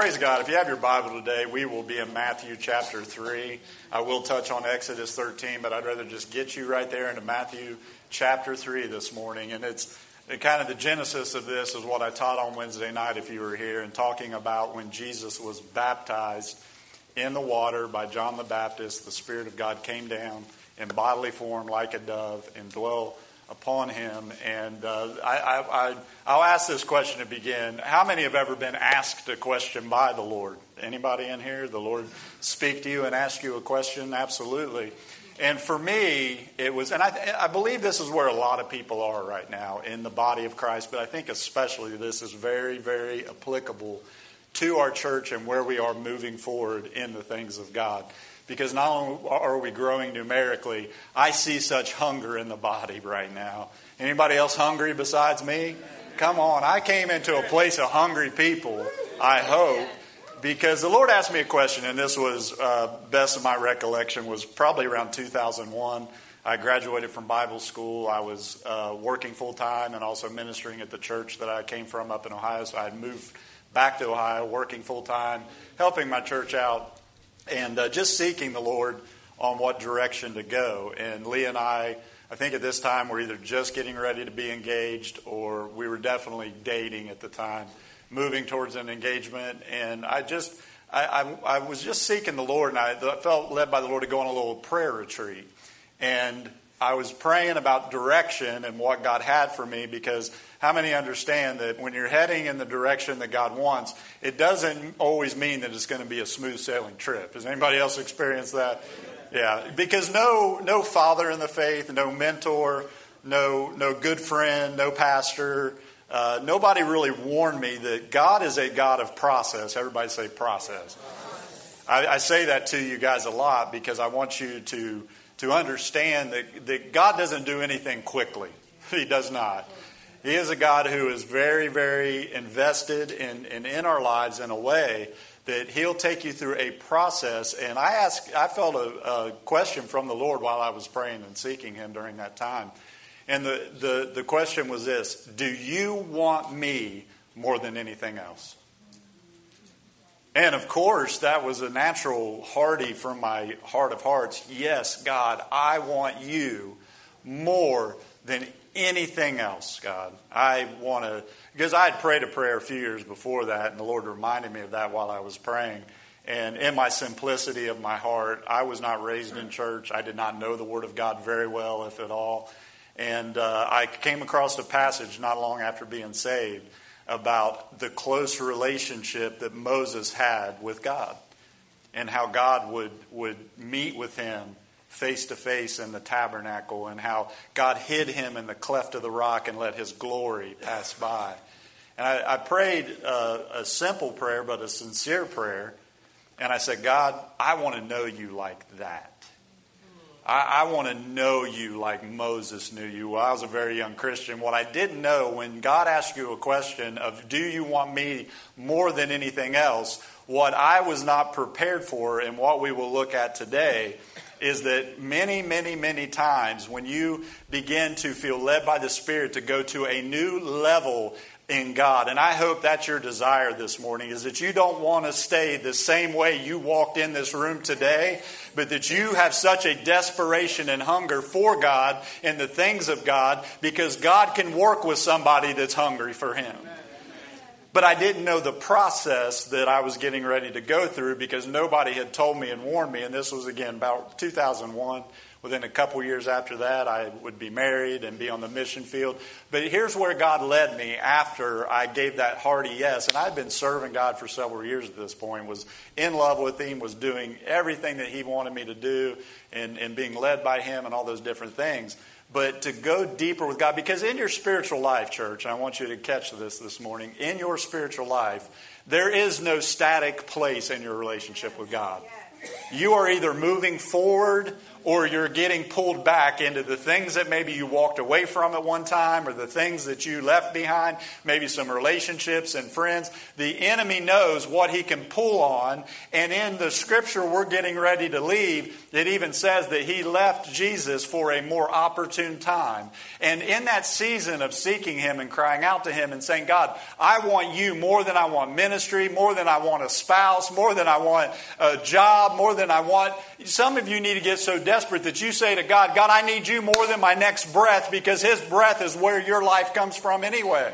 praise God. If you have your Bible today, we will be in Matthew chapter 3. I will touch on Exodus 13, but I'd rather just get you right there into Matthew chapter 3 this morning. And it's kind of the genesis of this is what I taught on Wednesday night, if you were here, and talking about when Jesus was baptized in the water by John the Baptist. The Spirit of God came down in bodily form like a dove and dwelt upon him. And uh, I, will ask this question to begin. How many have ever been asked a question by the Lord? Anybody in here? The Lord speak to you and ask you a question? Absolutely. And for me, it was, and I, I believe this is where a lot of people are right now in the body of Christ, but I think especially this is very, very applicable to our church and where we are moving forward in the things of God because not only are we growing numerically, I see such hunger in the body right now. Anybody else hungry besides me? Come on, I came into a place of hungry people, I hope, because the Lord asked me a question, and this was, uh, best of my recollection, was probably around 2001. I graduated from Bible school. I was uh, working full time and also ministering at the church that I came from up in Ohio. So I had moved back to Ohio, working full time, helping my church out and uh, just seeking the Lord on what direction to go. And Lee and I, I think at this time, we're either just getting ready to be engaged or we were definitely dating at the time, moving towards an engagement. And I just, I, I, I was just seeking the Lord, and I felt led by the Lord to go on a little prayer retreat. And I was praying about direction and what God had for me because how many understand that when you're heading in the direction that God wants, it doesn't always mean that it's going to be a smooth sailing trip? Has anybody else experienced that? Yeah, because no no father in the faith, no mentor, no no good friend, no pastor, uh, nobody really warned me that God is a God of process. Everybody say process. I, I say that to you guys a lot because I want you to to understand that, that God doesn't do anything quickly. He does not. He is a God who is very, very invested in, in, in our lives in a way that He'll take you through a process. And I asked, I felt a, a question from the Lord while I was praying and seeking Him during that time. And the, the, the question was this Do you want me more than anything else? And of course, that was a natural hearty from my heart of hearts. Yes, God, I want you more than anything else, God. I want to, because I had prayed a prayer a few years before that, and the Lord reminded me of that while I was praying. And in my simplicity of my heart, I was not raised in church. I did not know the Word of God very well, if at all. And uh, I came across a passage not long after being saved about the close relationship that Moses had with God and how God would, would meet with him face to face in the tabernacle, and how God hid him in the cleft of the rock and let his glory pass by. And I, I prayed a simple prayer, but a sincere prayer. And I said, God, I want to know you like that. I, I want to know you like Moses knew you. Well, I was a very young Christian. What I didn't know when God asked you a question of, Do you want me more than anything else? What I was not prepared for, and what we will look at today, is that many, many, many times when you begin to feel led by the Spirit to go to a new level in God, and I hope that's your desire this morning, is that you don't want to stay the same way you walked in this room today, but that you have such a desperation and hunger for God and the things of God because God can work with somebody that's hungry for Him. But I didn't know the process that I was getting ready to go through because nobody had told me and warned me. And this was, again, about 2001. Within a couple years after that, I would be married and be on the mission field. But here's where God led me after I gave that hearty yes. And I'd been serving God for several years at this point, was in love with Him, was doing everything that He wanted me to do, and, and being led by Him and all those different things but to go deeper with God. Because in your spiritual life, church, I want you to catch this this morning, in your spiritual life, there is no static place in your relationship with God. You are either moving forward or you're getting pulled back into the things that maybe you walked away from at one time or the things that you left behind, maybe some relationships and friends. The enemy knows what he can pull on. And in the scripture we're getting ready to leave, it even says that he left Jesus for a more opportune time. And in that season of seeking him and crying out to him and saying, God, I want you more than I want ministry, more than I want a spouse, more than I want a job, more than I want. Some of you need to get so desperate that you say to God, God, I need you more than my next breath because his breath is where your life comes from anyway.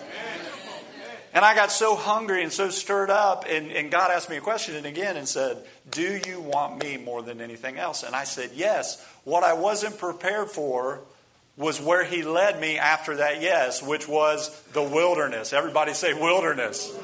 And I got so hungry and so stirred up, and, and God asked me a question again and said, Do you want me more than anything else? And I said, Yes. What I wasn't prepared for was where He led me after that yes, which was the wilderness. Everybody say wilderness.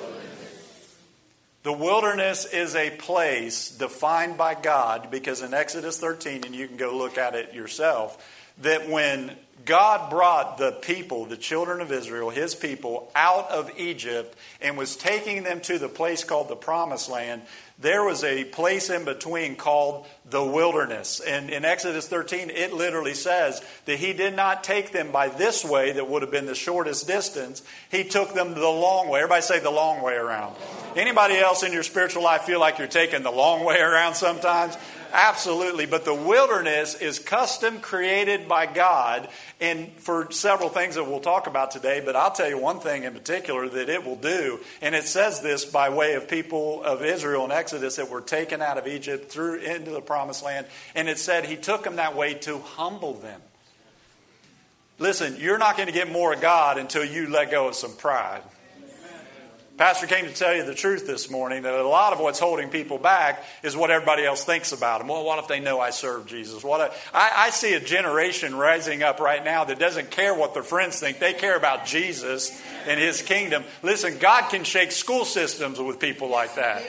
The wilderness is a place defined by God because in Exodus 13, and you can go look at it yourself, that when God brought the people, the children of Israel, his people, out of Egypt and was taking them to the place called the Promised Land, there was a place in between called the wilderness. And in Exodus 13, it literally says that he did not take them by this way that would have been the shortest distance. He took them the long way. Everybody say the long way around. Anybody else in your spiritual life feel like you're taking the long way around sometimes? Absolutely. But the wilderness is custom created by God and for several things that we'll talk about today. But I'll tell you one thing in particular that it will do. And it says this by way of people of Israel in Exodus that were taken out of Egypt through into the promised land. And it said he took them that way to humble them. Listen, you're not going to get more of God until you let go of some pride. Pastor came to tell you the truth this morning that a lot of what's holding people back is what everybody else thinks about them. Well, what if they know I serve Jesus? What if, I, I see a generation rising up right now that doesn't care what their friends think. They care about Jesus and His kingdom. Listen, God can shake school systems with people like that.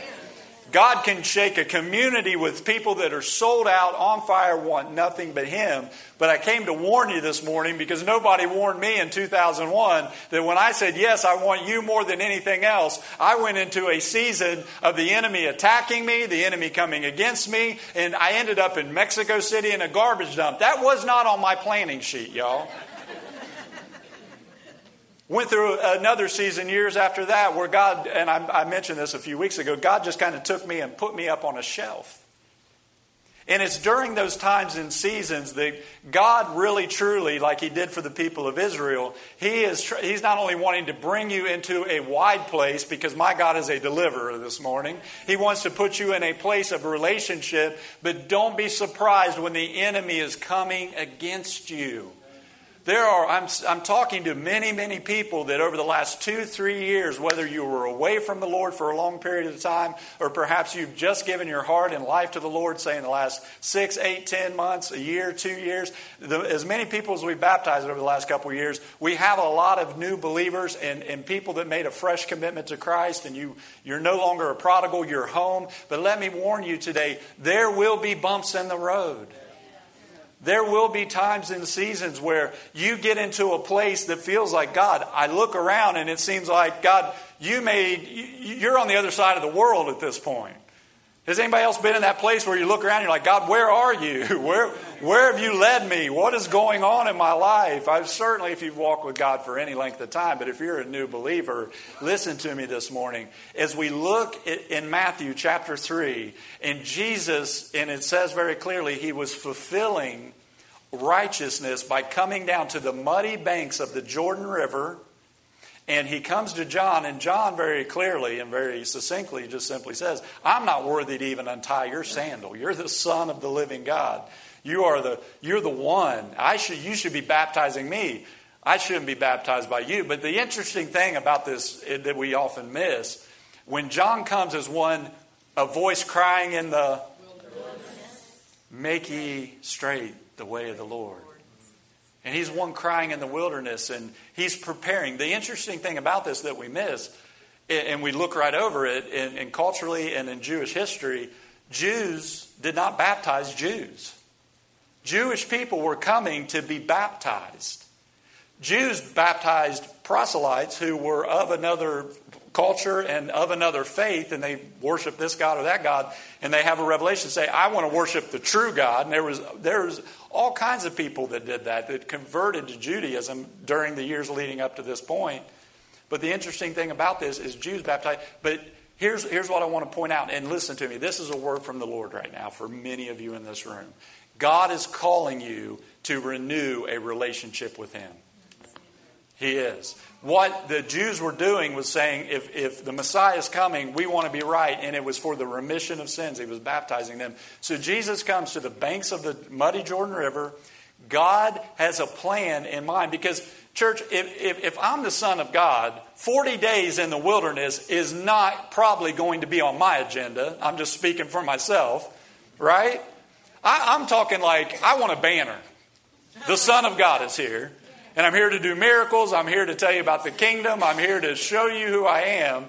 God can shake a community with people that are sold out, on fire, want nothing but Him. But I came to warn you this morning because nobody warned me in 2001 that when I said, Yes, I want you more than anything else, I went into a season of the enemy attacking me, the enemy coming against me, and I ended up in Mexico City in a garbage dump. That was not on my planning sheet, y'all. Went through another season years after that where God, and I, I mentioned this a few weeks ago, God just kind of took me and put me up on a shelf. And it's during those times and seasons that God really truly, like He did for the people of Israel, He is He's not only wanting to bring you into a wide place because my God is a deliverer this morning. He wants to put you in a place of relationship, but don't be surprised when the enemy is coming against you. There are, I'm, I'm talking to many, many people that over the last two, three years, whether you were away from the Lord for a long period of time, or perhaps you've just given your heart and life to the Lord, say in the last six, eight, ten months, a year, two years, the, as many people as we've baptized over the last couple of years, we have a lot of new believers and, and people that made a fresh commitment to Christ, and you, you're no longer a prodigal, you're home. But let me warn you today, there will be bumps in the road. There will be times and seasons where you get into a place that feels like, God, I look around and it seems like, God, you made, you're on the other side of the world at this point. Has anybody else been in that place where you look around and you're like, God, where are you? Where, where have you led me? What is going on in my life? I've certainly, if you've walked with God for any length of time, but if you're a new believer, listen to me this morning. As we look in Matthew chapter 3, and Jesus, and it says very clearly, he was fulfilling righteousness by coming down to the muddy banks of the Jordan River. And he comes to John, and John very clearly and very succinctly just simply says, I'm not worthy to even untie your sandal. You're the Son of the living God. You are the, you're the one. I should, you should be baptizing me. I shouldn't be baptized by you. But the interesting thing about this eh, that we often miss, when John comes as one, a voice crying in the make ye straight the way of the Lord. And he's one crying in the wilderness and he's preparing. The interesting thing about this that we miss, and we look right over it, and, culturally and in Jewish history, Jews did not baptize Jews. Jewish people were coming to be baptized. Jews baptized proselytes who were of another culture and of another faith, and they worship this God or that God, and they have a revelation say, I want to worship the true God. And there was, there was all kinds of people that did that, that converted to Judaism during the years leading up to this point. But the interesting thing about this is Jews baptized. But here's, here's what I want to point out, and listen to me. This is a word from the Lord right now for many of you in this room. God is calling you to renew a relationship with Him. He is. What the Jews were doing was saying, if, if the Messiah is coming, we want to be right. And it was for the remission of sins. He was baptizing them. So Jesus comes to the banks of the muddy Jordan River. God has a plan in mind because, church, if, if, if I'm the Son of God, 40 days in the wilderness is not probably going to be on my agenda. I'm just speaking for myself, right? I, I'm talking like, I want a banner. The Son of God is here. And I'm here to do miracles. I'm here to tell you about the kingdom. I'm here to show you who I am.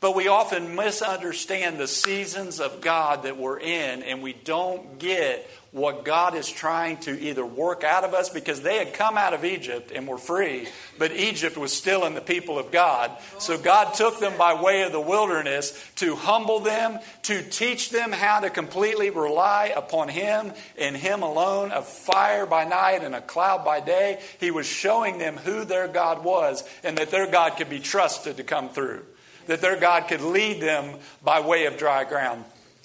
But we often misunderstand the seasons of God that we're in, and we don't get what God is trying to either work out of us because they had come out of Egypt and were free, but Egypt was still in the people of God. So God took them by way of the wilderness to humble them, to teach them how to completely rely upon Him and Him alone, a fire by night and a cloud by day. He was showing them who their God was and that their God could be trusted to come through, that their God could lead them by way of dry ground.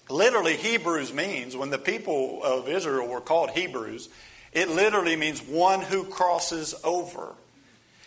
Literally, Hebrews means, when the people of Israel were called Hebrews, it literally means one who crosses over.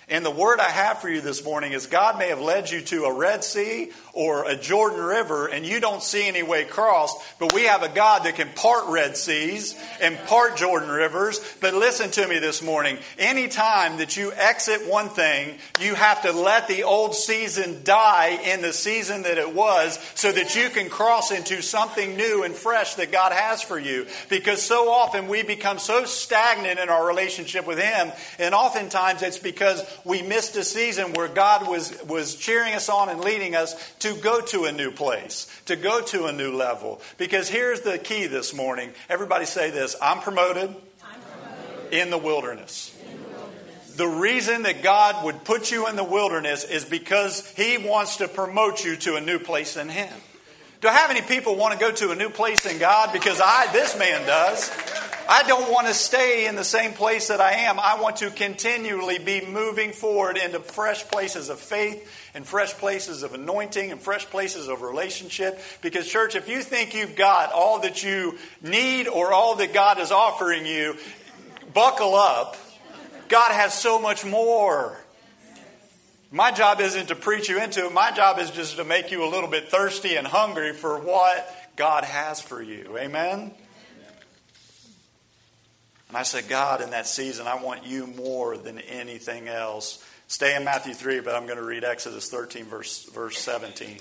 And the word I have for you this morning is God may have led you to a Red Sea or a Jordan River and you don't see any way crossed, but we have a God that can part Red Seas and part Jordan Rivers. But listen to me this morning. Anytime that you exit one thing, you have to let the old season die in the season that it was so that you can cross into something new and fresh that God has for you. Because so often we become so stagnant in our relationship with Him, and oftentimes it's because we missed a season where God was, was cheering us on and leading us to go to a new place, to go to a new level. Because here's the key this morning. Everybody say this I'm promoted, I'm promoted. in the wilderness. The reason that God would put you in the wilderness is because He wants to promote you to a new place in Him. Do I have any people want to go to a new place in God? Because I, this man does. I don't want to stay in the same place that I am. I want to continually be moving forward into fresh places of faith and fresh places of anointing and fresh places of relationship. Because, church, if you think you've got all that you need or all that God is offering you, buckle up. God has so much more. My job isn't to preach you into it. My job is just to make you a little bit thirsty and hungry for what God has for you. Amen? And I said, God, in that season, I want you more than anything else. Stay in Matthew 3, but I'm going to read Exodus 13, verse, verse 17.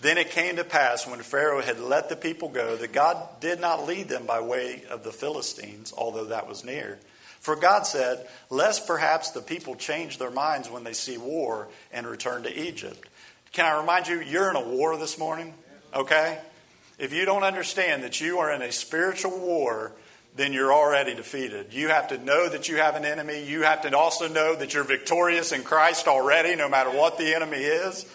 Then it came to pass when Pharaoh had let the people go that God did not lead them by way of the Philistines, although that was near. For God said, Lest perhaps the people change their minds when they see war and return to Egypt. Can I remind you, you're in a war this morning? Okay? If you don't understand that you are in a spiritual war, then you're already defeated. You have to know that you have an enemy. You have to also know that you're victorious in Christ already, no matter what the enemy is.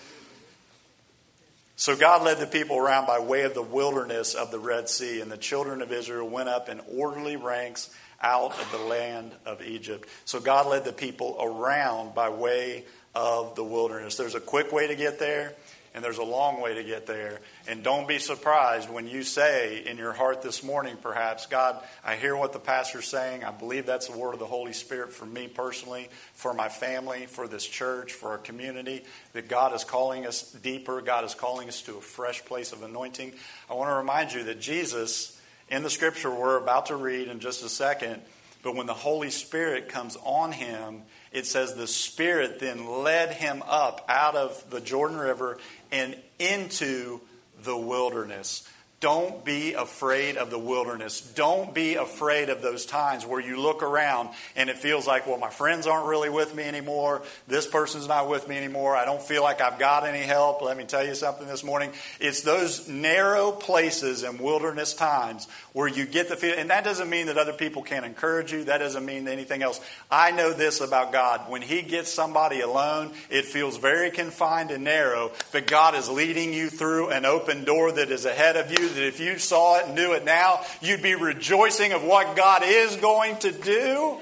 So God led the people around by way of the wilderness of the Red Sea, and the children of Israel went up in orderly ranks out of the land of Egypt. So God led the people around by way of the wilderness. There's a quick way to get there, and there's a long way to get there. And don't be surprised when you say in your heart this morning, perhaps, God, I hear what the pastor's saying. I believe that's the word of the Holy Spirit for me personally, for my family, for this church, for our community, that God is calling us deeper. God is calling us to a fresh place of anointing. I want to remind you that Jesus, in the scripture we're about to read in just a second, but when the Holy Spirit comes on him, it says the Spirit then led him up out of the Jordan River and into the wilderness. Don't be afraid of the wilderness. Don't be afraid of those times where you look around and it feels like, well, my friends aren't really with me anymore. This person's not with me anymore. I don't feel like I've got any help. Let me tell you something this morning. It's those narrow places and wilderness times where you get the feel, and that doesn't mean that other people can't encourage you. That doesn't mean anything else. I know this about God. When He gets somebody alone, it feels very confined and narrow, but God is leading you through an open door that is ahead of you that if you saw it and knew it now, you'd be rejoicing of what God is going to do.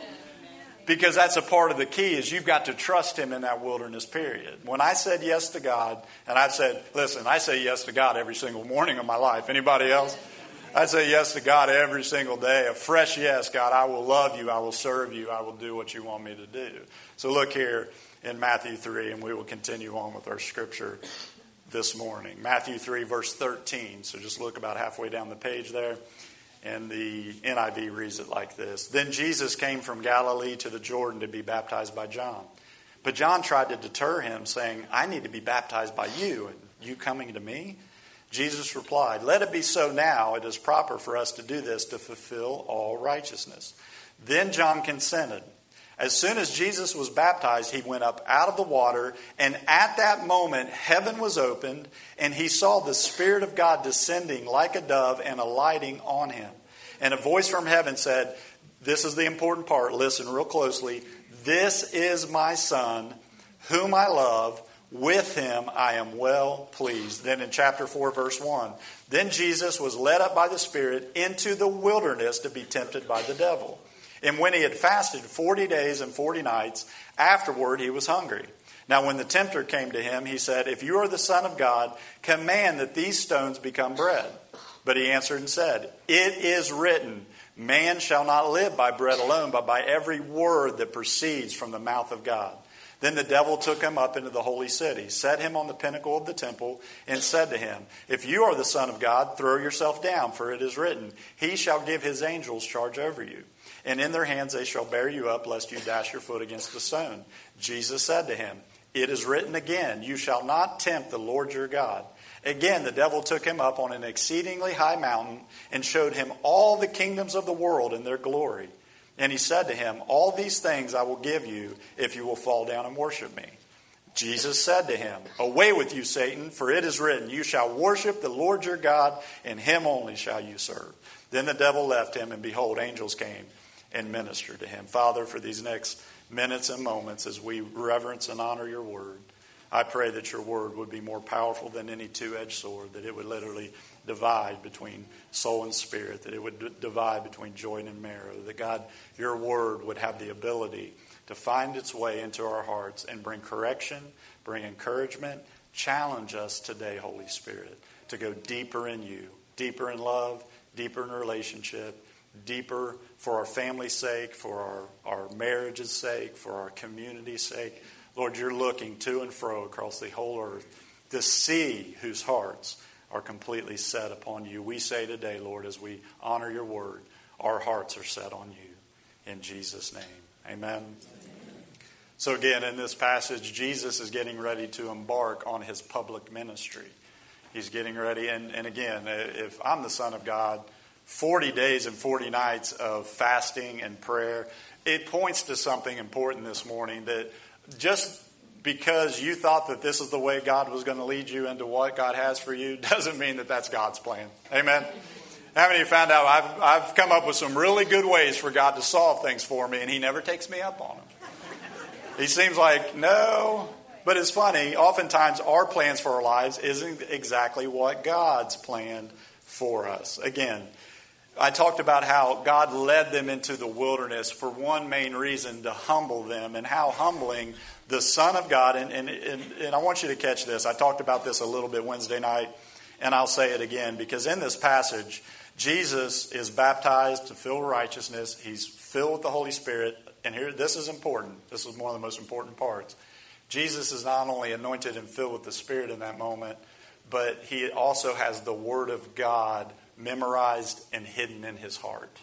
Because that's a part of the key is you've got to trust him in that wilderness period. When I said yes to God, and I've said, listen, I say yes to God every single morning of my life. Anybody else? I say yes to God every single day. A fresh yes, God, I will love you, I will serve you, I will do what you want me to do. So look here in Matthew 3, and we will continue on with our scripture this morning. Matthew 3, verse 13. So just look about halfway down the page there. And the NIV reads it like this Then Jesus came from Galilee to the Jordan to be baptized by John. But John tried to deter him, saying, I need to be baptized by you, and you coming to me? Jesus replied, Let it be so now. It is proper for us to do this to fulfill all righteousness. Then John consented. As soon as Jesus was baptized, he went up out of the water, and at that moment, heaven was opened, and he saw the Spirit of God descending like a dove and alighting on him. And a voice from heaven said, This is the important part, listen real closely. This is my Son, whom I love. With him I am well pleased. Then in chapter 4, verse 1, then Jesus was led up by the Spirit into the wilderness to be tempted by the devil. And when he had fasted 40 days and 40 nights, afterward he was hungry. Now, when the tempter came to him, he said, If you are the Son of God, command that these stones become bread. But he answered and said, It is written, Man shall not live by bread alone, but by every word that proceeds from the mouth of God. Then the devil took him up into the holy city, set him on the pinnacle of the temple, and said to him, If you are the Son of God, throw yourself down, for it is written, He shall give his angels charge over you and in their hands they shall bear you up, lest you dash your foot against a stone. Jesus said to him, It is written again, You shall not tempt the Lord your God. Again, the devil took him up on an exceedingly high mountain and showed him all the kingdoms of the world and their glory. And he said to him, All these things I will give you if you will fall down and worship me. Jesus said to him, Away with you, Satan, for it is written, You shall worship the Lord your God, and him only shall you serve. Then the devil left him, and behold, angels came and minister to him. Father, for these next minutes and moments as we reverence and honor your word, I pray that your word would be more powerful than any two edged sword, that it would literally divide between soul and spirit, that it would d- divide between joint and marrow, that God, your word would have the ability to find its way into our hearts and bring correction, bring encouragement, challenge us today, Holy Spirit, to go deeper in you, deeper in love, deeper in relationship, deeper for our family's sake, for our, our marriage's sake, for our community's sake. Lord, you're looking to and fro across the whole earth to see whose hearts are completely set upon you. We say today, Lord, as we honor your word, our hearts are set on you. In Jesus' name. Amen. So, again, in this passage, Jesus is getting ready to embark on his public ministry. He's getting ready. And, and again, if I'm the Son of God, 40 days and 40 nights of fasting and prayer, it points to something important this morning that just because you thought that this is the way God was going to lead you into what God has for you doesn't mean that that's God's plan. Amen. How many of you found out I've, I've come up with some really good ways for God to solve things for me, and He never takes me up on them? He seems like, no. But it's funny, oftentimes our plans for our lives isn't exactly what God's planned for us. Again, I talked about how God led them into the wilderness for one main reason to humble them, and how humbling the Son of God, and, and, and, and, I want you to catch this. I talked about this a little bit Wednesday night, and I'll say it again because in this passage, Jesus is baptized to fill righteousness, he's filled with the Holy Spirit, and here, this is important. This is one of the most important parts. Jesus is not only anointed and filled with the Spirit in that moment, but he also has the Word of God memorized and hidden in his heart.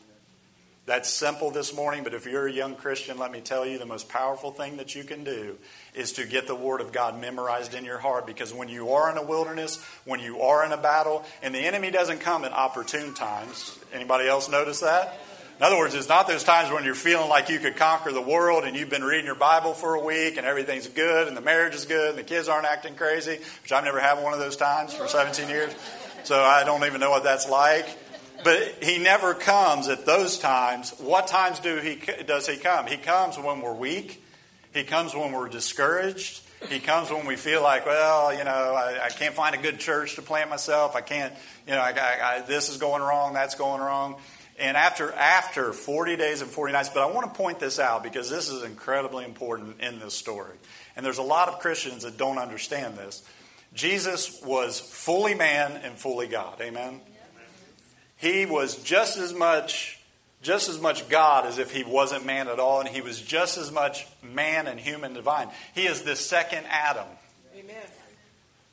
That's simple this morning, but if you're a young Christian, let me tell you the most powerful thing that you can do is to get the Word of God memorized in your heart because when you are in a wilderness, when you are in a battle, and the enemy doesn't come at opportune times, anybody else notice that? In other words, it's not those times when you're feeling like you could conquer the world and you've been reading your Bible for a week and everything's good and the marriage is good and the kids aren't acting crazy, which I've never had one of those times for 17 years. So I don't even know what that's like. But he never comes at those times. What times do he does he come? He comes when we're weak. He comes when we're discouraged. He comes when we feel like, well, you know, I, I can't find a good church to plant myself. I can't, you know, I, I, this is going wrong, that's going wrong. And after after 40 days and 40 nights, but I want to point this out because this is incredibly important in this story. And there's a lot of Christians that don't understand this. Jesus was fully man and fully God. Amen. He was just as much just as much God as if he wasn't man at all, and he was just as much man and human divine. He is the second Adam. Amen.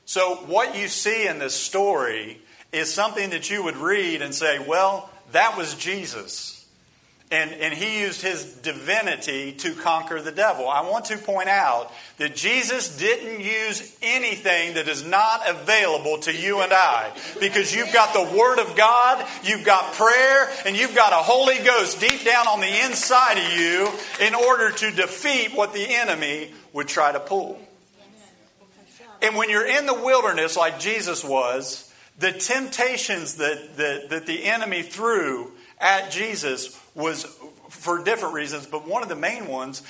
So, what you see in this story is something that you would read and say, well, that was Jesus. And, and he used his divinity to conquer the devil. I want to point out that Jesus didn't use anything that is not available to you and I. Because you've got the Word of God, you've got prayer, and you've got a Holy Ghost deep down on the inside of you in order to defeat what the enemy would try to pull. And when you're in the wilderness like Jesus was, the temptations that, that, that the enemy threw at Jesus was for different reasons, but one of the main ones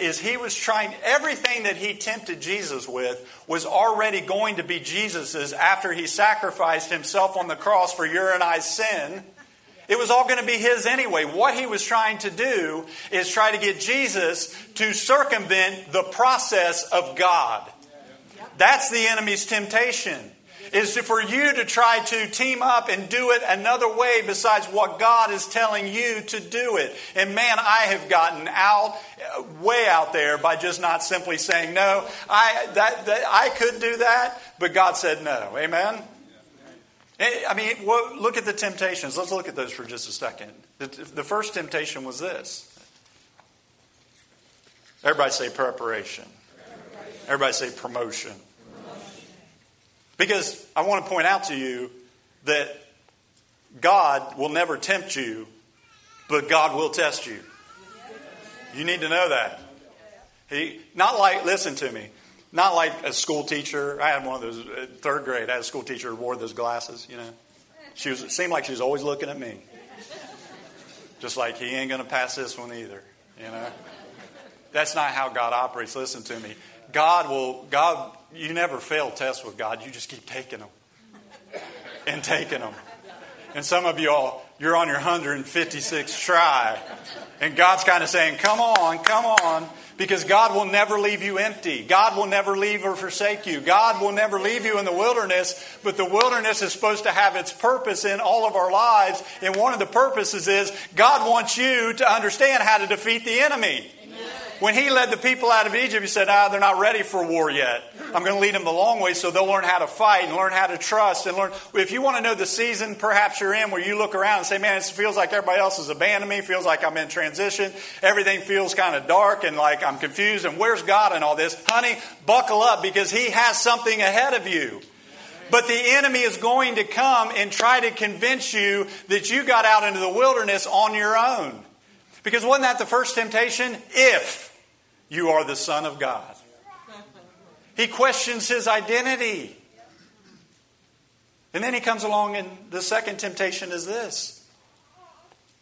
is he was trying, everything that he tempted Jesus with was already going to be Jesus's after he sacrificed himself on the cross for your and I's sin. It was all going to be his anyway. What he was trying to do is try to get Jesus to circumvent the process of God. That's the enemy's temptation is for you to try to team up and do it another way besides what God is telling you to do it. And man, I have gotten out, uh, way out there by just not simply saying no. I, that, that I could do that, but God said no. Amen? I mean, look at the temptations. Let's look at those for just a second. The first temptation was this. Everybody say preparation. Everybody say promotion. Because I want to point out to you that God will never tempt you, but God will test you. You need to know that. He not like listen to me, not like a school teacher. I had one of those uh, third grade. I had a school teacher who wore those glasses. You know, she was. It seemed like she was always looking at me, just like he ain't going to pass this one either. You know, that's not how God operates. Listen to me. God will. God you never fail tests with God. You just keep taking them and taking them. And some of you all, you're on your 156th try. And God's kind of saying, come on, come on. Because God will never leave you empty. God will never leave or forsake you. God will never leave you in the wilderness, but the wilderness is supposed to have its purpose in all of our lives. And one of the purposes is God wants you to understand how to defeat the enemy. When he led the people out of Egypt, he said, ah, they're not ready for war yet. I'm going to lead them the long way so they'll learn how to fight and learn how to trust and learn. If you want to know the season perhaps you're in where you look around and say, man, it feels like everybody else has abandoned me, feels like I'm in transition, everything feels kind of dark and like I'm confused and where's God in all this? Honey, buckle up because he has something ahead of you. But the enemy is going to come and try to convince you that you got out into the wilderness on your own. Because wasn't that the first temptation? If. You are the Son of God. He questions his identity. And then he comes along, and the second temptation is this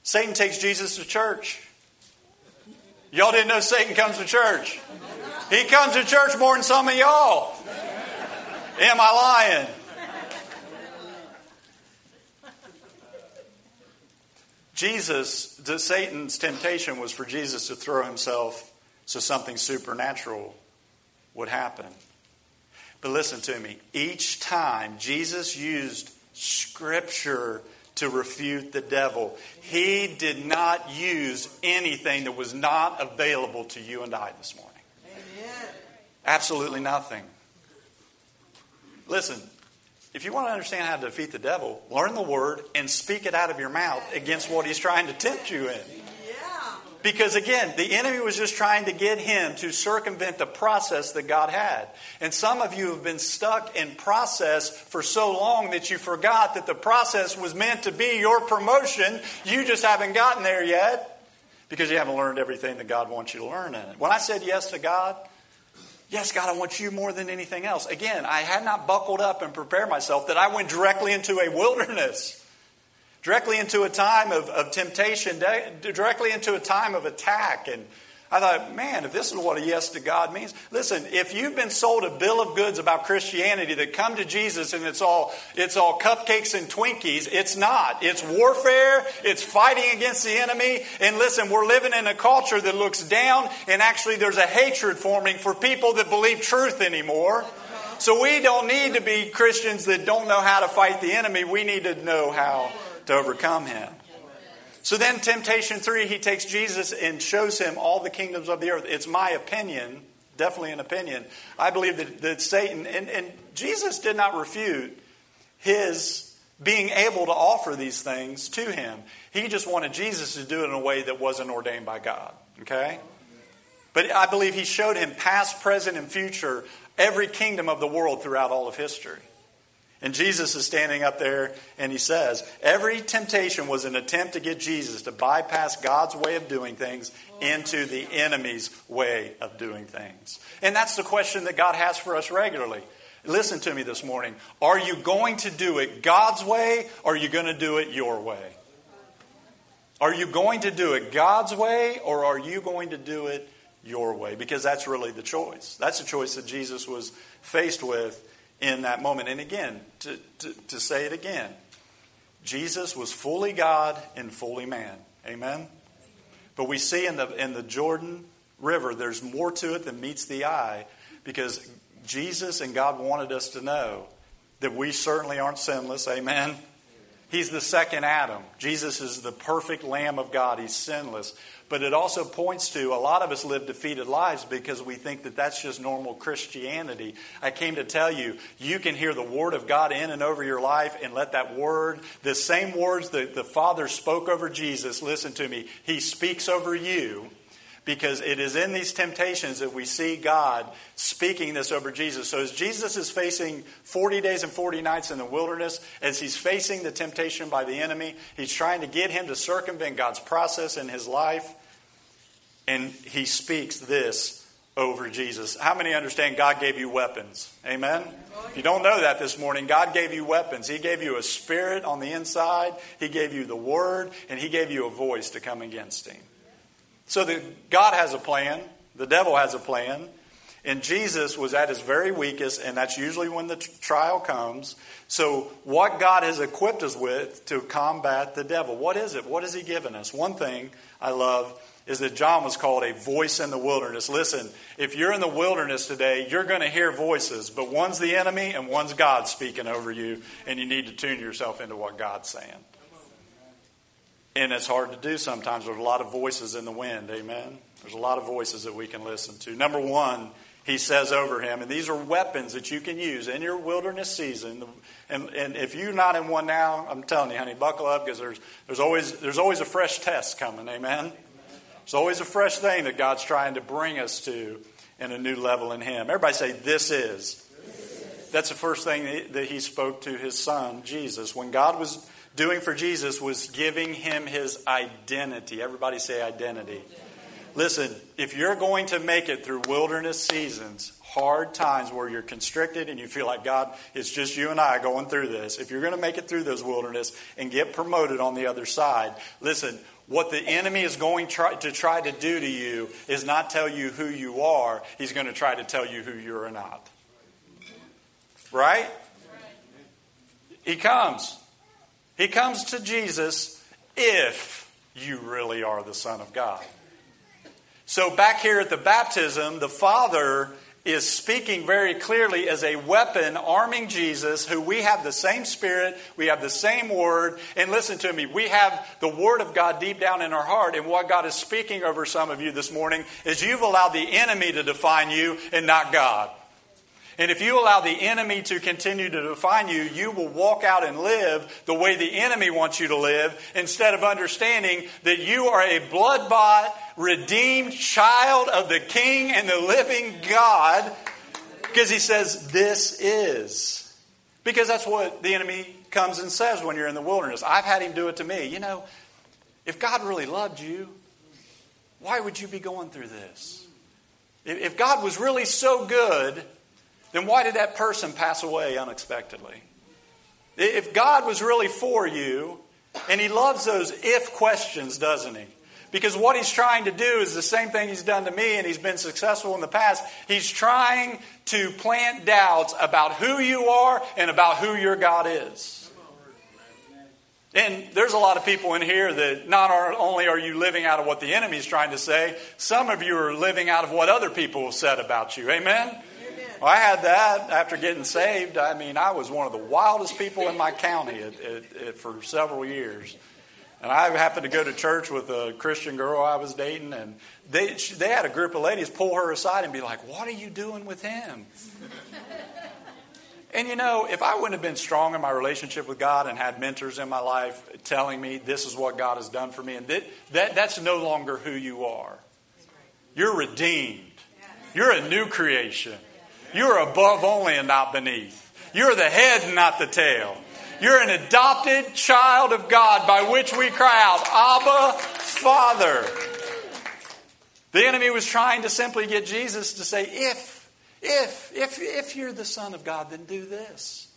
Satan takes Jesus to church. Y'all didn't know Satan comes to church. He comes to church more than some of y'all. Am I lying? Jesus, Satan's temptation was for Jesus to throw himself so something supernatural would happen. But listen to me. Each time Jesus used Scripture to refute the devil, he did not use anything that was not available to you and I this morning. Amen. Absolutely nothing. Listen, if you want to understand how to defeat the devil, learn the word and speak it out of your mouth against what he's trying to tempt you in. Because again, the enemy was just trying to get him to circumvent the process that God had. And some of you have been stuck in process for so long that you forgot that the process was meant to be your promotion. You just haven't gotten there yet because you haven't learned everything that God wants you to learn in it. When I said yes to God, Yes, God, I want you more than anything else. Again, I had not buckled up and prepared myself that I went directly into a wilderness, directly into a time of, of temptation, directly into a time of attack and I thought, man, if this is what a yes to God means, listen, if you've been sold a bill of goods about Christianity that come to Jesus and it's all it's all cupcakes and Twinkies, it's not. It's warfare, it's fighting against the enemy. And listen, we're living in a culture that looks down and actually there's a hatred forming for people that believe truth anymore. So we don't need to be Christians that don't know how to fight the enemy. We need to know how to overcome him. So then, temptation three, he takes Jesus and shows him all the kingdoms of the earth. It's my opinion, definitely an opinion. I believe that, that Satan, and, and Jesus did not refute his being able to offer these things to him. He just wanted Jesus to do it in a way that wasn't ordained by God. Okay? But I believe he showed him past, present, and future every kingdom of the world throughout all of history. And Jesus is standing up there and he says, Every temptation was an attempt to get Jesus to bypass God's way of doing things into the enemy's way of doing things. And that's the question that God has for us regularly. Listen to me this morning. Are you going to do it God's way or are you going to do it your way? Are you going to do it God's way or are you going to do it your way? Because that's really the choice. That's the choice that Jesus was faced with in that moment. And again, to, to, to say it again, Jesus was fully God and fully man. Amen? But we see in the, in the Jordan River, there's more to it than meets the eye because Jesus and God wanted us to know that we certainly aren't sinless. Amen? He's the second Adam. Jesus is the perfect Lamb of God. He's sinless. But it also points to a lot of us live defeated lives because we think that that's just normal Christianity. I came to tell you, you can hear the Word of God in and over your life and let that Word, the same words that the Father spoke over Jesus, listen to me, He speaks over you because it is in these temptations that we see God speaking this over Jesus. So as Jesus is facing 40 days and 40 nights in the wilderness, as he's facing the temptation by the enemy, he's trying to get him to circumvent God's process in his life. And he speaks this over Jesus. How many understand God gave you weapons? Amen? If you don't know that this morning, God gave you weapons. He gave you a spirit on the inside, He gave you the word, and He gave you a voice to come against Him. So the, God has a plan, the devil has a plan, and Jesus was at his very weakest, and that's usually when the t- trial comes. So, what God has equipped us with to combat the devil, what is it? What has He given us? One thing I love is that John was called a voice in the wilderness. Listen, if you're in the wilderness today, you're going to hear voices, but one's the enemy and one's God speaking over you, and you need to tune yourself into what God's saying. And it's hard to do sometimes. There's a lot of voices in the wind. Amen. There's a lot of voices that we can listen to. Number one, he says over him, and these are weapons that you can use in your wilderness season. And, and if you're not in one now, I'm telling you, honey, buckle up because there's, there's, always, there's always a fresh test coming. Amen. There's always a fresh thing that God's trying to bring us to in a new level in Him. Everybody say, This is. That's the first thing that He spoke to His Son, Jesus. When God was doing for Jesus was giving him his identity. Everybody say identity. Listen, if you're going to make it through wilderness seasons, hard times where you're constricted and you feel like God, it's just you and I going through this. If you're going to make it through those wilderness and get promoted on the other side, listen, what the enemy is going to try to do to you is not tell you who you are, he's going to try to tell you who you're not. Right? He comes. He comes to Jesus if you really are the Son of God. So, back here at the baptism, the Father is speaking very clearly as a weapon, arming Jesus, who we have the same Spirit, we have the same Word. And listen to me, we have the Word of God deep down in our heart. And what God is speaking over some of you this morning is you've allowed the enemy to define you and not God. And if you allow the enemy to continue to define you, you will walk out and live the way the enemy wants you to live instead of understanding that you are a blood bought, redeemed child of the King and the living God. Because he says, This is. Because that's what the enemy comes and says when you're in the wilderness. I've had him do it to me. You know, if God really loved you, why would you be going through this? If God was really so good, then why did that person pass away unexpectedly? If God was really for you, and He loves those if questions, doesn't He? Because what He's trying to do is the same thing He's done to me, and He's been successful in the past. He's trying to plant doubts about who you are and about who your God is. And there's a lot of people in here that not only are you living out of what the enemy's trying to say, some of you are living out of what other people have said about you. Amen? Well, I had that after getting saved. I mean, I was one of the wildest people in my county at, at, at, for several years. And I happened to go to church with a Christian girl I was dating, and they, they had a group of ladies pull her aside and be like, What are you doing with him? And you know, if I wouldn't have been strong in my relationship with God and had mentors in my life telling me this is what God has done for me, and that, that that's no longer who you are. You're redeemed. You're a new creation. You're above only and not beneath. You're the head and not the tail. You're an adopted child of God by which we cry out, Abba, Father. The enemy was trying to simply get Jesus to say, if if, if, if you're the Son of God, then do this.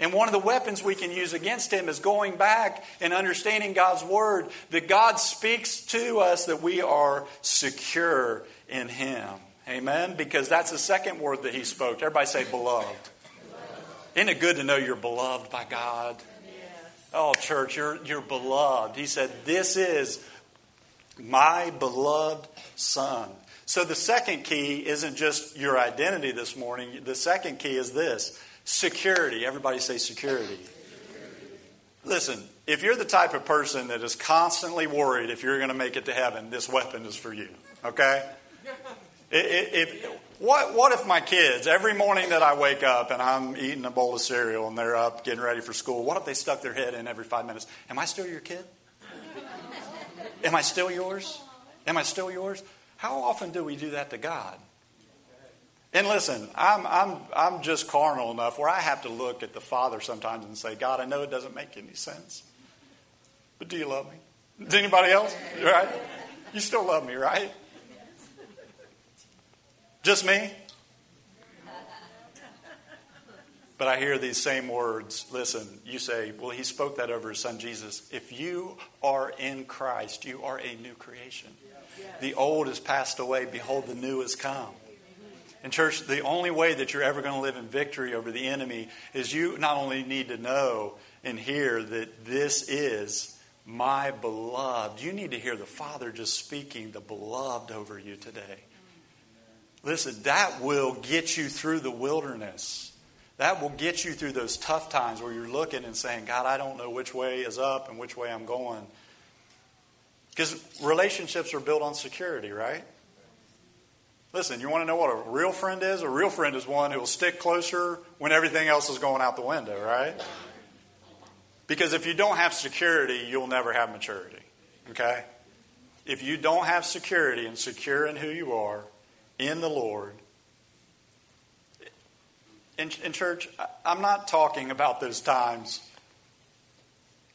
And one of the weapons we can use against him is going back and understanding God's word, that God speaks to us that we are secure in him. Amen? Because that's the second word that he spoke. Everybody say beloved. Isn't it good to know you're beloved by God? Oh, church, you're, you're beloved. He said, This is my beloved Son. So the second key isn't just your identity this morning. The second key is this security. Everybody say security. Listen, if you're the type of person that is constantly worried if you're going to make it to heaven, this weapon is for you. Okay? If, what, what if my kids, every morning that I wake up and I'm eating a bowl of cereal and they're up getting ready for school, what if they stuck their head in every five minutes? Am I still your kid? Am I still yours? Am I still yours? How often do we do that to God? And listen, I'm, I'm, I'm just carnal enough where I have to look at the Father sometimes and say, God, I know it doesn't make any sense, but do you love me? Does anybody else? Right? You still love me, right? Just me? But I hear these same words. Listen, you say, well, he spoke that over his son Jesus. If you are in Christ, you are a new creation. The old has passed away. Behold, the new has come. And, church, the only way that you're ever going to live in victory over the enemy is you not only need to know and hear that this is my beloved, you need to hear the Father just speaking the beloved over you today. Listen, that will get you through the wilderness. That will get you through those tough times where you're looking and saying, God, I don't know which way is up and which way I'm going. Because relationships are built on security, right? Listen, you want to know what a real friend is? A real friend is one who will stick closer when everything else is going out the window, right? Because if you don't have security, you'll never have maturity. Okay? If you don't have security and secure in who you are in the Lord, in, in church, I'm not talking about those times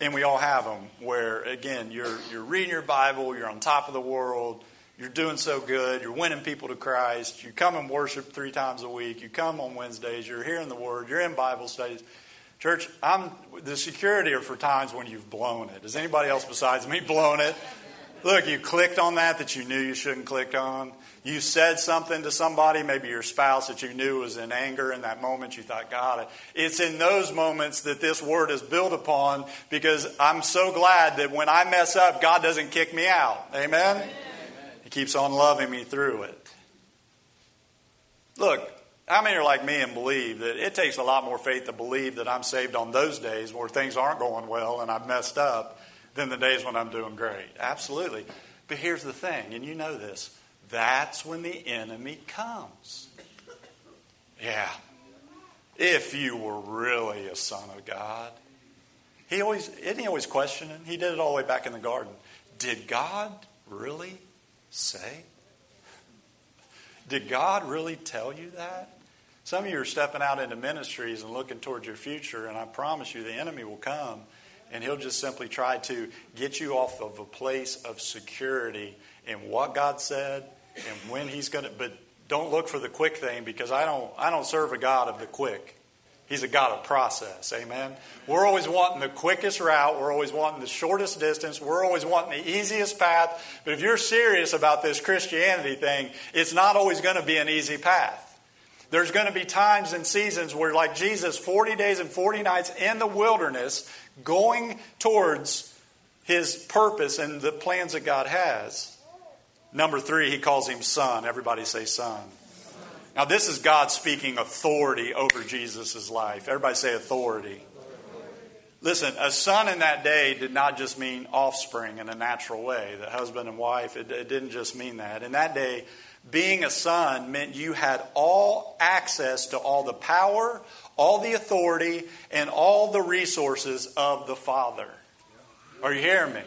and we all have them where, again, you're, you're reading your Bible, you're on top of the world, you're doing so good, you're winning people to Christ, you come and worship three times a week, you come on Wednesdays, you're hearing the Word, you're in Bible studies. Church, I'm, the security are for times when you've blown it. Does anybody else besides me blown it? Look, you clicked on that that you knew you shouldn't click on. You said something to somebody, maybe your spouse that you knew was in anger in that moment. You thought, God, it's in those moments that this word is built upon because I'm so glad that when I mess up, God doesn't kick me out. Amen? Amen. He keeps on loving me through it. Look, how many are like me and believe that it takes a lot more faith to believe that I'm saved on those days where things aren't going well and I've messed up than the days when I'm doing great? Absolutely. But here's the thing, and you know this that's when the enemy comes. Yeah, if you were really a son of God. He always, isn't he always questioning? He did it all the way back in the garden. Did God really say? Did God really tell you that? Some of you are stepping out into ministries and looking towards your future, and I promise you the enemy will come and he'll just simply try to get you off of a place of security in what God said and when he's going to. But don't look for the quick thing because I don't, I don't serve a God of the quick. He's a God of process. Amen. We're always wanting the quickest route. We're always wanting the shortest distance. We're always wanting the easiest path. But if you're serious about this Christianity thing, it's not always going to be an easy path. There's going to be times and seasons where, like Jesus, 40 days and 40 nights in the wilderness, going towards his purpose and the plans that God has. Number three, he calls him son. Everybody say son. Now, this is God speaking authority over Jesus' life. Everybody say authority. Listen, a son in that day did not just mean offspring in a natural way, the husband and wife. It, it, didn't just mean that. In that day, being a son meant you had all access to all the power, all the authority, and all the resources of the Father. Are you hearing me?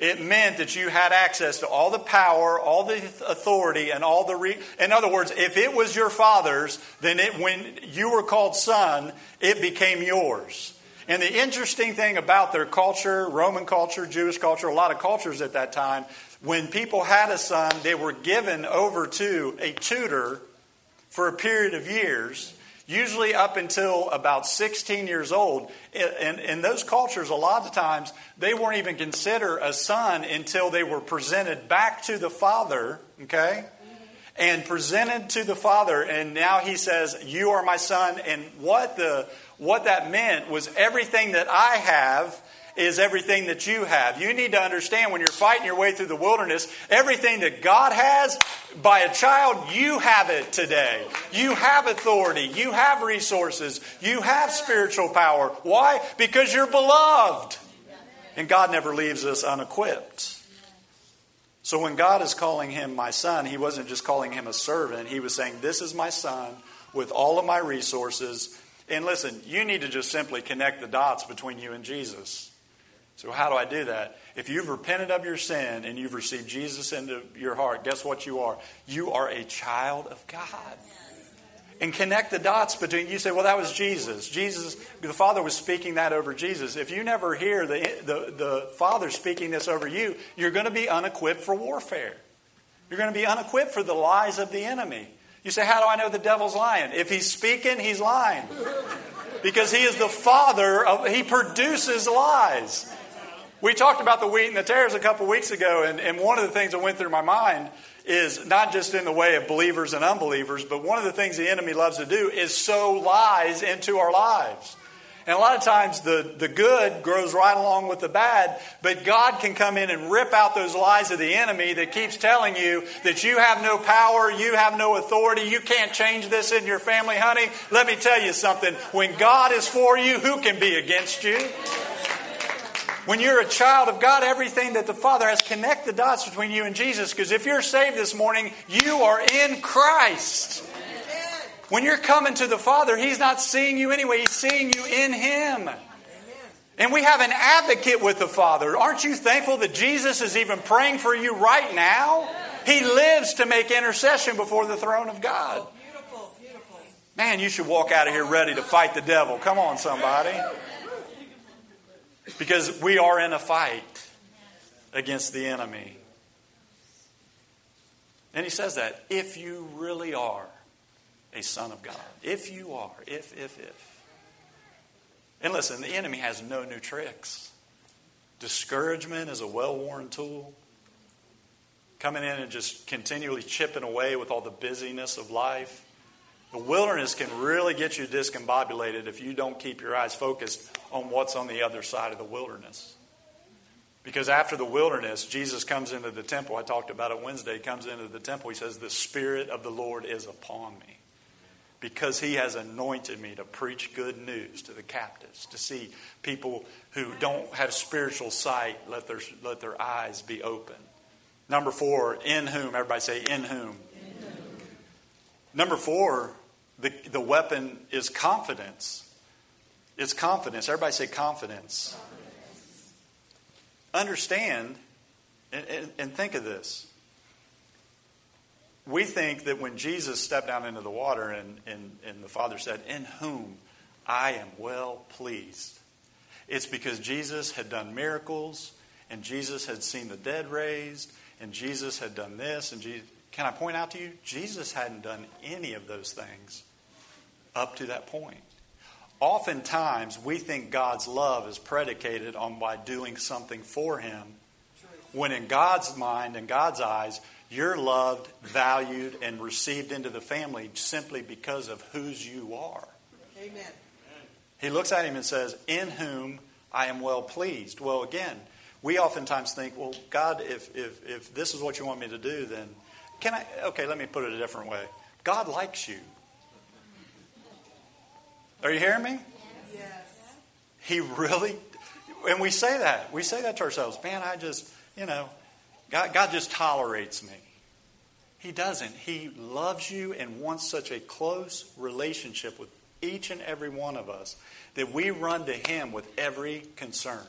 It meant that you had access to all the power, all the authority, and all the. Re- In other words, if it was your father's, then it, when you were called son, it became yours. And the interesting thing about their culture, Roman culture, Jewish culture, a lot of cultures at that time, when people had a son, they were given over to a tutor for a period of years usually up until about 16 years old. In, in those cultures, a lot of times, they weren't even considered a son until they were presented back to the father, okay? And presented to the father, and now he says, You are my son. And what, the, what that meant was everything that I have is everything that you have. You need to understand when you're fighting your way through the wilderness, everything that God has by a child, you have it today. You have authority. You have resources. You have spiritual power. Why? Because you're beloved. And God never leaves us unequipped. So when God is calling him my son, he wasn't just calling him a servant. He was saying, This is my son with all of my resources. And listen, you need to just simply connect the dots between you and Jesus. So, how do I do that? If you've repented of your sin and you've received Jesus into your heart, guess what you are? You are a child of God. And connect the dots between you say, well, that was Jesus. Jesus, the Father was speaking that over Jesus. If you never hear the, the, the Father speaking this over you, you're going to be unequipped for warfare. You're going to be unequipped for the lies of the enemy. You say, How do I know the devil's lying? If he's speaking, he's lying. Because he is the father of, he produces lies. We talked about the wheat and the tares a couple weeks ago, and, and one of the things that went through my mind is not just in the way of believers and unbelievers, but one of the things the enemy loves to do is sow lies into our lives. And a lot of times the, the good grows right along with the bad, but God can come in and rip out those lies of the enemy that keeps telling you that you have no power, you have no authority, you can't change this in your family, honey. Let me tell you something. When God is for you, who can be against you? When you're a child of God, everything that the Father has connect the dots between you and Jesus. Because if you're saved this morning, you are in Christ. When you're coming to the Father, He's not seeing you anyway, He's seeing you in Him. And we have an advocate with the Father. Aren't you thankful that Jesus is even praying for you right now? He lives to make intercession before the throne of God. Man, you should walk out of here ready to fight the devil. Come on, somebody. Because we are in a fight against the enemy. And he says that if you really are a son of God, if you are, if, if, if. And listen, the enemy has no new tricks. Discouragement is a well worn tool. Coming in and just continually chipping away with all the busyness of life. The wilderness can really get you discombobulated if you don't keep your eyes focused on what's on the other side of the wilderness. Because after the wilderness, Jesus comes into the temple. I talked about it Wednesday. He comes into the temple. He says, The Spirit of the Lord is upon me because he has anointed me to preach good news to the captives, to see people who don't have spiritual sight, let their, let their eyes be open. Number four, in whom, everybody say, in whom. In whom. Number four, The, the weapon is confidence. It's confidence. Everybody say confidence. confidence. Understand and, and, and think of this. We think that when Jesus stepped down into the water and, and, and the Father said, In whom I am well pleased, it's because Jesus had done miracles and Jesus had seen the dead raised and Jesus had done this and Jesus, can I point out to you Jesus hadn't done any of those things up to that point. Oftentimes we think God's love is predicated on by doing something for him when in God's mind and God's eyes you're loved, valued and received into the family simply because of whose you are. Amen. He looks at him and says, "In whom I am well pleased." Well, again, we oftentimes think, well, God, if, if, if this is what you want me to do, then can I? Okay, let me put it a different way. God likes you. Are you hearing me? Yes. He really, and we say that. We say that to ourselves. Man, I just, you know, God, God just tolerates me. He doesn't. He loves you and wants such a close relationship with each and every one of us that we run to Him with every concern.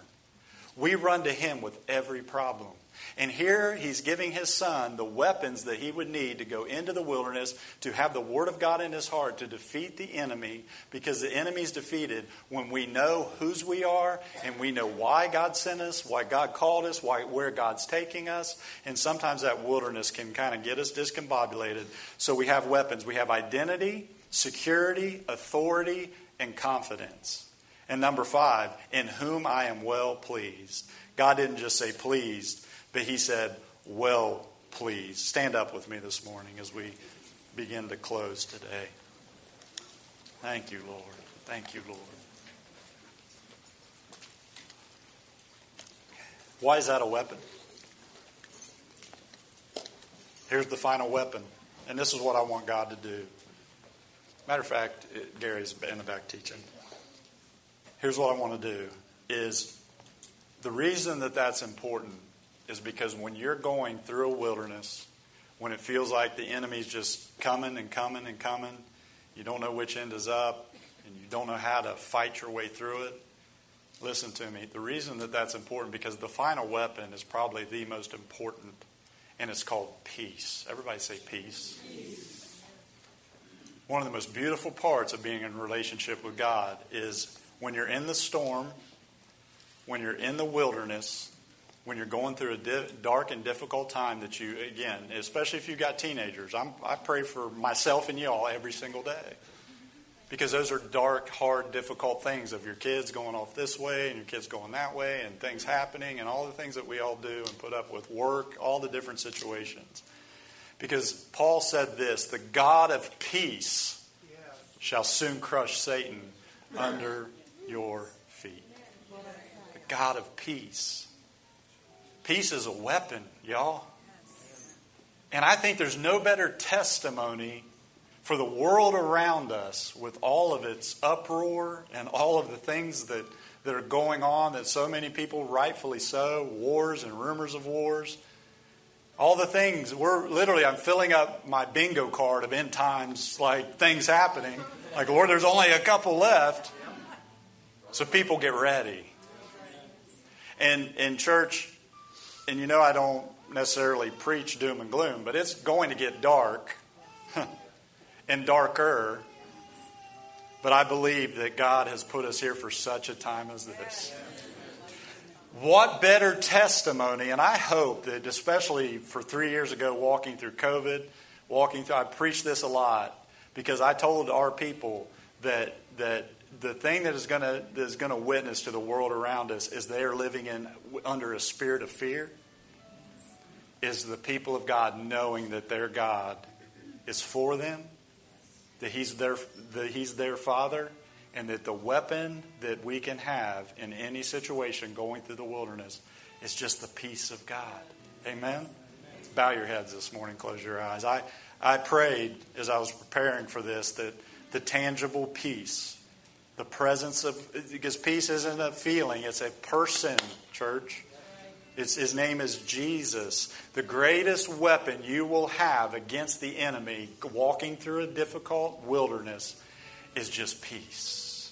We run to Him with every problem. And here he's giving his son the weapons that he would need to go into the wilderness, to have the Word of God in his heart, to defeat the enemy, because the enemy's defeated when we know whose we are and we know why God sent us, why God called us, why, where God's taking us. And sometimes that wilderness can kind of get us discombobulated. So we have weapons. We have identity, security, authority, and confidence. And number five, in whom I am well pleased. God didn't just say pleased, but He said, well please, Stand up with me this morning as we begin to close today. Thank you, Lord. Thank you, Lord. Why is that a weapon? Here's the final weapon. And this is what I want God to do. Matter of fact, Gary's in the back teaching here's what I want to do is the reason that that's important is because when you're going through a wilderness, when it feels like the enemy's just coming and coming and coming, you don't know which end is up, and you don't know how to fight your way through it. Listen to me. The reason that that's important because the final weapon is probably the most important, and it's called peace. Everybody say peace. peace. One of the most beautiful parts of being in relationship with God is when you're in the storm, when you're in the wilderness, when you're going through a di- dark and difficult time that you, again, especially if you've got teenagers, I'm, I pray for myself and y'all every single day. Because those are dark, hard, difficult things of your kids going off this way and your kids going that way and things happening and all the things that we all do and put up with work, all the different situations. Because Paul said this the God of peace shall soon crush Satan under your feet. The God of peace. Peace is a weapon, y'all. And I think there's no better testimony for the world around us with all of its uproar and all of the things that, that are going on that so many people, rightfully so, wars and rumors of wars. All the things, we're literally, I'm filling up my bingo card of end times, like things happening. Like, Lord, there's only a couple left. So people get ready. And in church, and you know I don't necessarily preach doom and gloom, but it's going to get dark and darker. But I believe that God has put us here for such a time as this. What better testimony, and I hope that, especially for three years ago, walking through COVID, walking through, I preached this a lot because I told our people that, that the thing that is going to going to witness to the world around us is they are living in under a spirit of fear. Is the people of God knowing that their God is for them, that He's their that He's their Father, and that the weapon that we can have in any situation going through the wilderness is just the peace of God. Amen. Bow your heads this morning. Close your eyes. I I prayed as I was preparing for this that the tangible peace the presence of, because peace isn't a feeling, it's a person, church. It's, his name is Jesus. The greatest weapon you will have against the enemy walking through a difficult wilderness is just peace.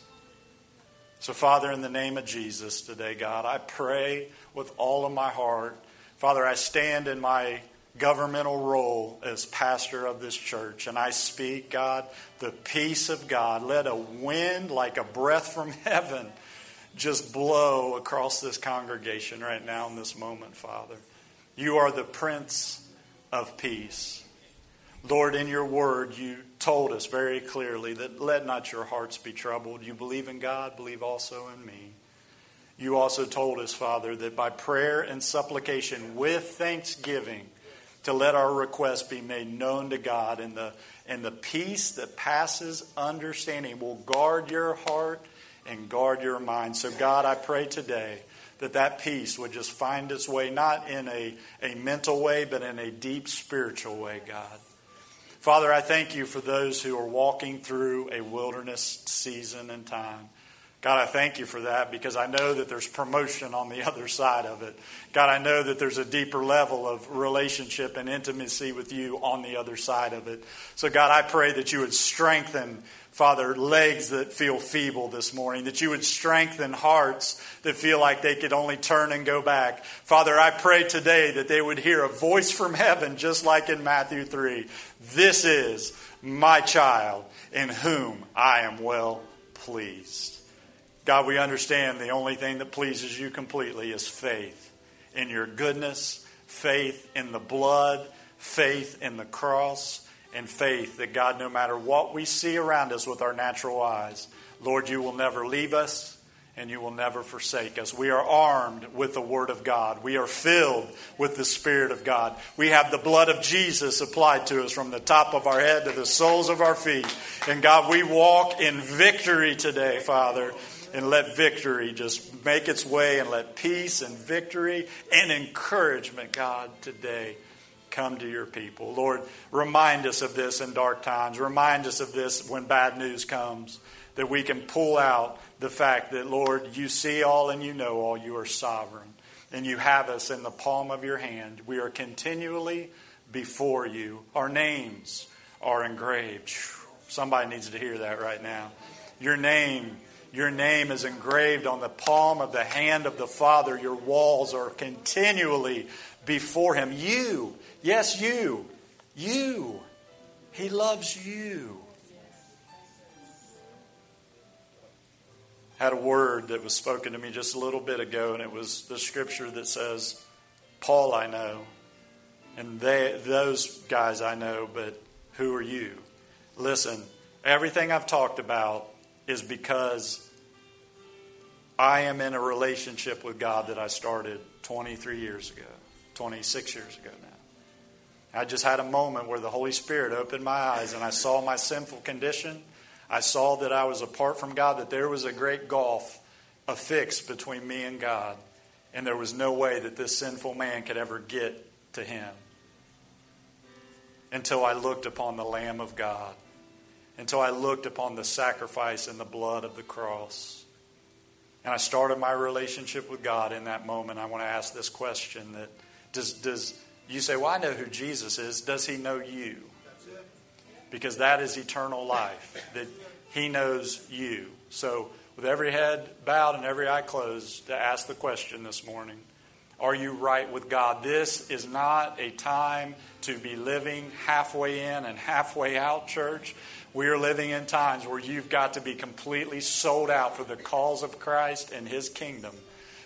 So, Father, in the name of Jesus today, God, I pray with all of my heart. Father, I stand in my governmental role as pastor of this church, and I speak, God, the peace of God. Let a wind like a breath from heaven just blow across this congregation right now in this moment, Father. You are the Prince of Peace. Lord, in your word, you told us very clearly that let not your hearts be troubled. You believe in God, believe also in me. You also told us, Father, that by prayer and supplication with thanksgiving, to let our requests be made known to God, and the, and the peace that passes understanding will guard your heart and guard your mind. So, God, I pray today that that peace would just find its way, not in a, a mental way, but in a deep spiritual way, God. Father, I thank you for those who are walking through a wilderness season and time. God, I thank you for that because I know that there's promotion on the other side of it. God, I know that there's a deeper level of relationship and intimacy with you on the other side of it. So, God, I pray that you would strengthen Father, legs that feel feeble this morning, that you would strengthen hearts that feel like they could only turn and go back. Father, I pray today that they would hear a voice from heaven, just like in Matthew 3. This is my child in whom I am well pleased. God, we understand the only thing that pleases you completely is faith in your goodness, faith in the blood, faith in the cross and faith that God, no matter what we see around us with our natural eyes, Lord, you will never leave us and you will never forsake us. We are armed with the Word of God. We are filled with the Spirit of God. We have the blood of Jesus applied to us from the top of our head to the soles of our feet. And God, we walk in victory today, Father. And let victory just make its way and let peace and victory and encouragement, God, today come to your people. Lord, remind us of this in dark times. Remind us of this when bad news comes, that we can pull out the fact that, Lord, you see all and you know all. You are sovereign. And you have us in the palm of your hand. We are continually before you. Our names are engraved. Somebody needs to hear that right now. Your name. Your name is engraved on the palm of the hand of the Father. Your walls are continually before Him. You Yes, you. You. He loves you. Had a word that was spoken to me just a little bit ago, and it was the scripture that says, Paul I know, and they, those guys I know, but who are you? Listen, everything I've talked about is because I am in a relationship with God that I started 23 years ago, 26 years ago now. I just had a moment where the Holy Spirit opened my eyes and I saw my sinful condition. I saw that I was apart from God, that there was a great gulf, a fix between me and God. And there was no way that this sinful man could ever get to Him until I looked upon the Lamb of God, until I looked upon the sacrifice and the blood of the cross. And I started my relationship with God in that moment. I want to ask this question that does, does, you say, Well, I know who Jesus is. Does he know you? Because that is eternal life, that he knows you. So, with every head bowed and every eye closed, to ask the question this morning Are you right with God? This is not a time to be living halfway in and halfway out, church. We are living in times where you've got to be completely sold out for the cause of Christ and his kingdom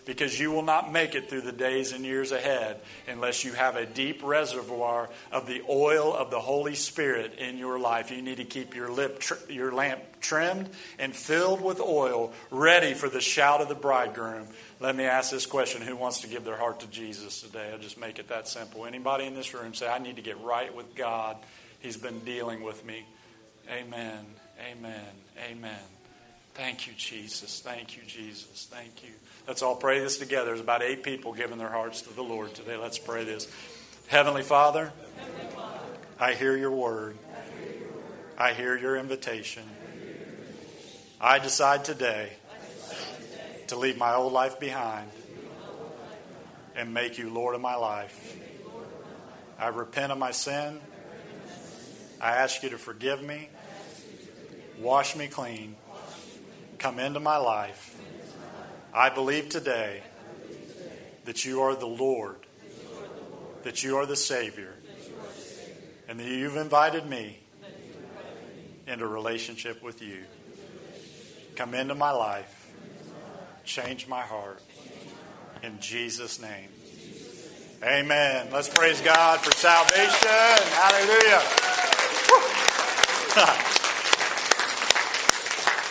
because you will not make it through the days and years ahead unless you have a deep reservoir of the oil of the Holy Spirit in your life. You need to keep your lip your lamp trimmed and filled with oil, ready for the shout of the bridegroom. Let me ask this question, who wants to give their heart to Jesus today? I'll just make it that simple. Anybody in this room say I need to get right with God. He's been dealing with me. Amen. Amen. Amen. Thank you, Jesus. Thank you, Jesus. Thank you. Let's all pray this together. There's about eight people giving their hearts to the Lord today. Let's pray this. Heavenly Father, I hear your word. I hear your invitation. I decide today to leave my old life behind and make you Lord of my life. I repent of my sin. I ask you to forgive me, wash me clean, come into my life. I believe today that you are the Lord, that you are the Savior, and that you've invited me into relationship with you. Come into my life, change my heart. In Jesus' name. Amen. Let's praise God for salvation. Hallelujah.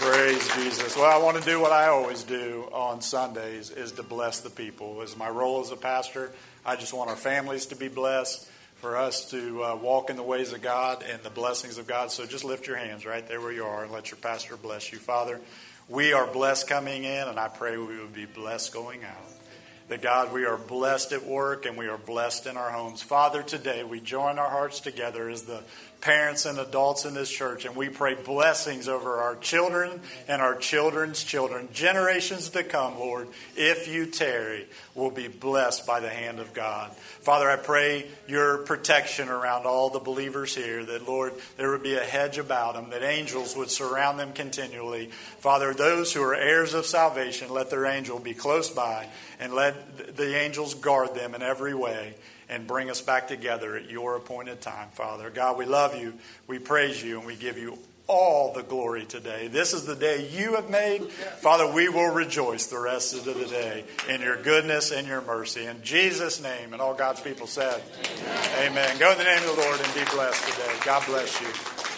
praise Jesus. Well, I want to do what I always do on Sundays is to bless the people. As my role as a pastor, I just want our families to be blessed, for us to uh, walk in the ways of God and the blessings of God. So just lift your hands right there where you are and let your pastor bless you. Father, we are blessed coming in, and I pray we will be blessed going out that God, we are blessed at work and we are blessed in our homes. Father, today we join our hearts together as the parents and adults in this church, and we pray blessings over our children and our children's children. Generations to come, Lord, if you tarry, we'll be blessed by the hand of God. Father, I pray your protection around all the believers here, that, Lord, there would be a hedge about them, that angels would surround them continually. Father, those who are heirs of salvation, let their angel be close by, and let the angels guard them in every way and bring us back together at your appointed time, Father. God, we love you, we praise you, and we give you all the glory today. This is the day you have made. Father, we will rejoice the rest of the day in your goodness and your mercy. In Jesus' name, and all God's people said, Amen. Amen. Go in the name of the Lord and be blessed today. God bless you.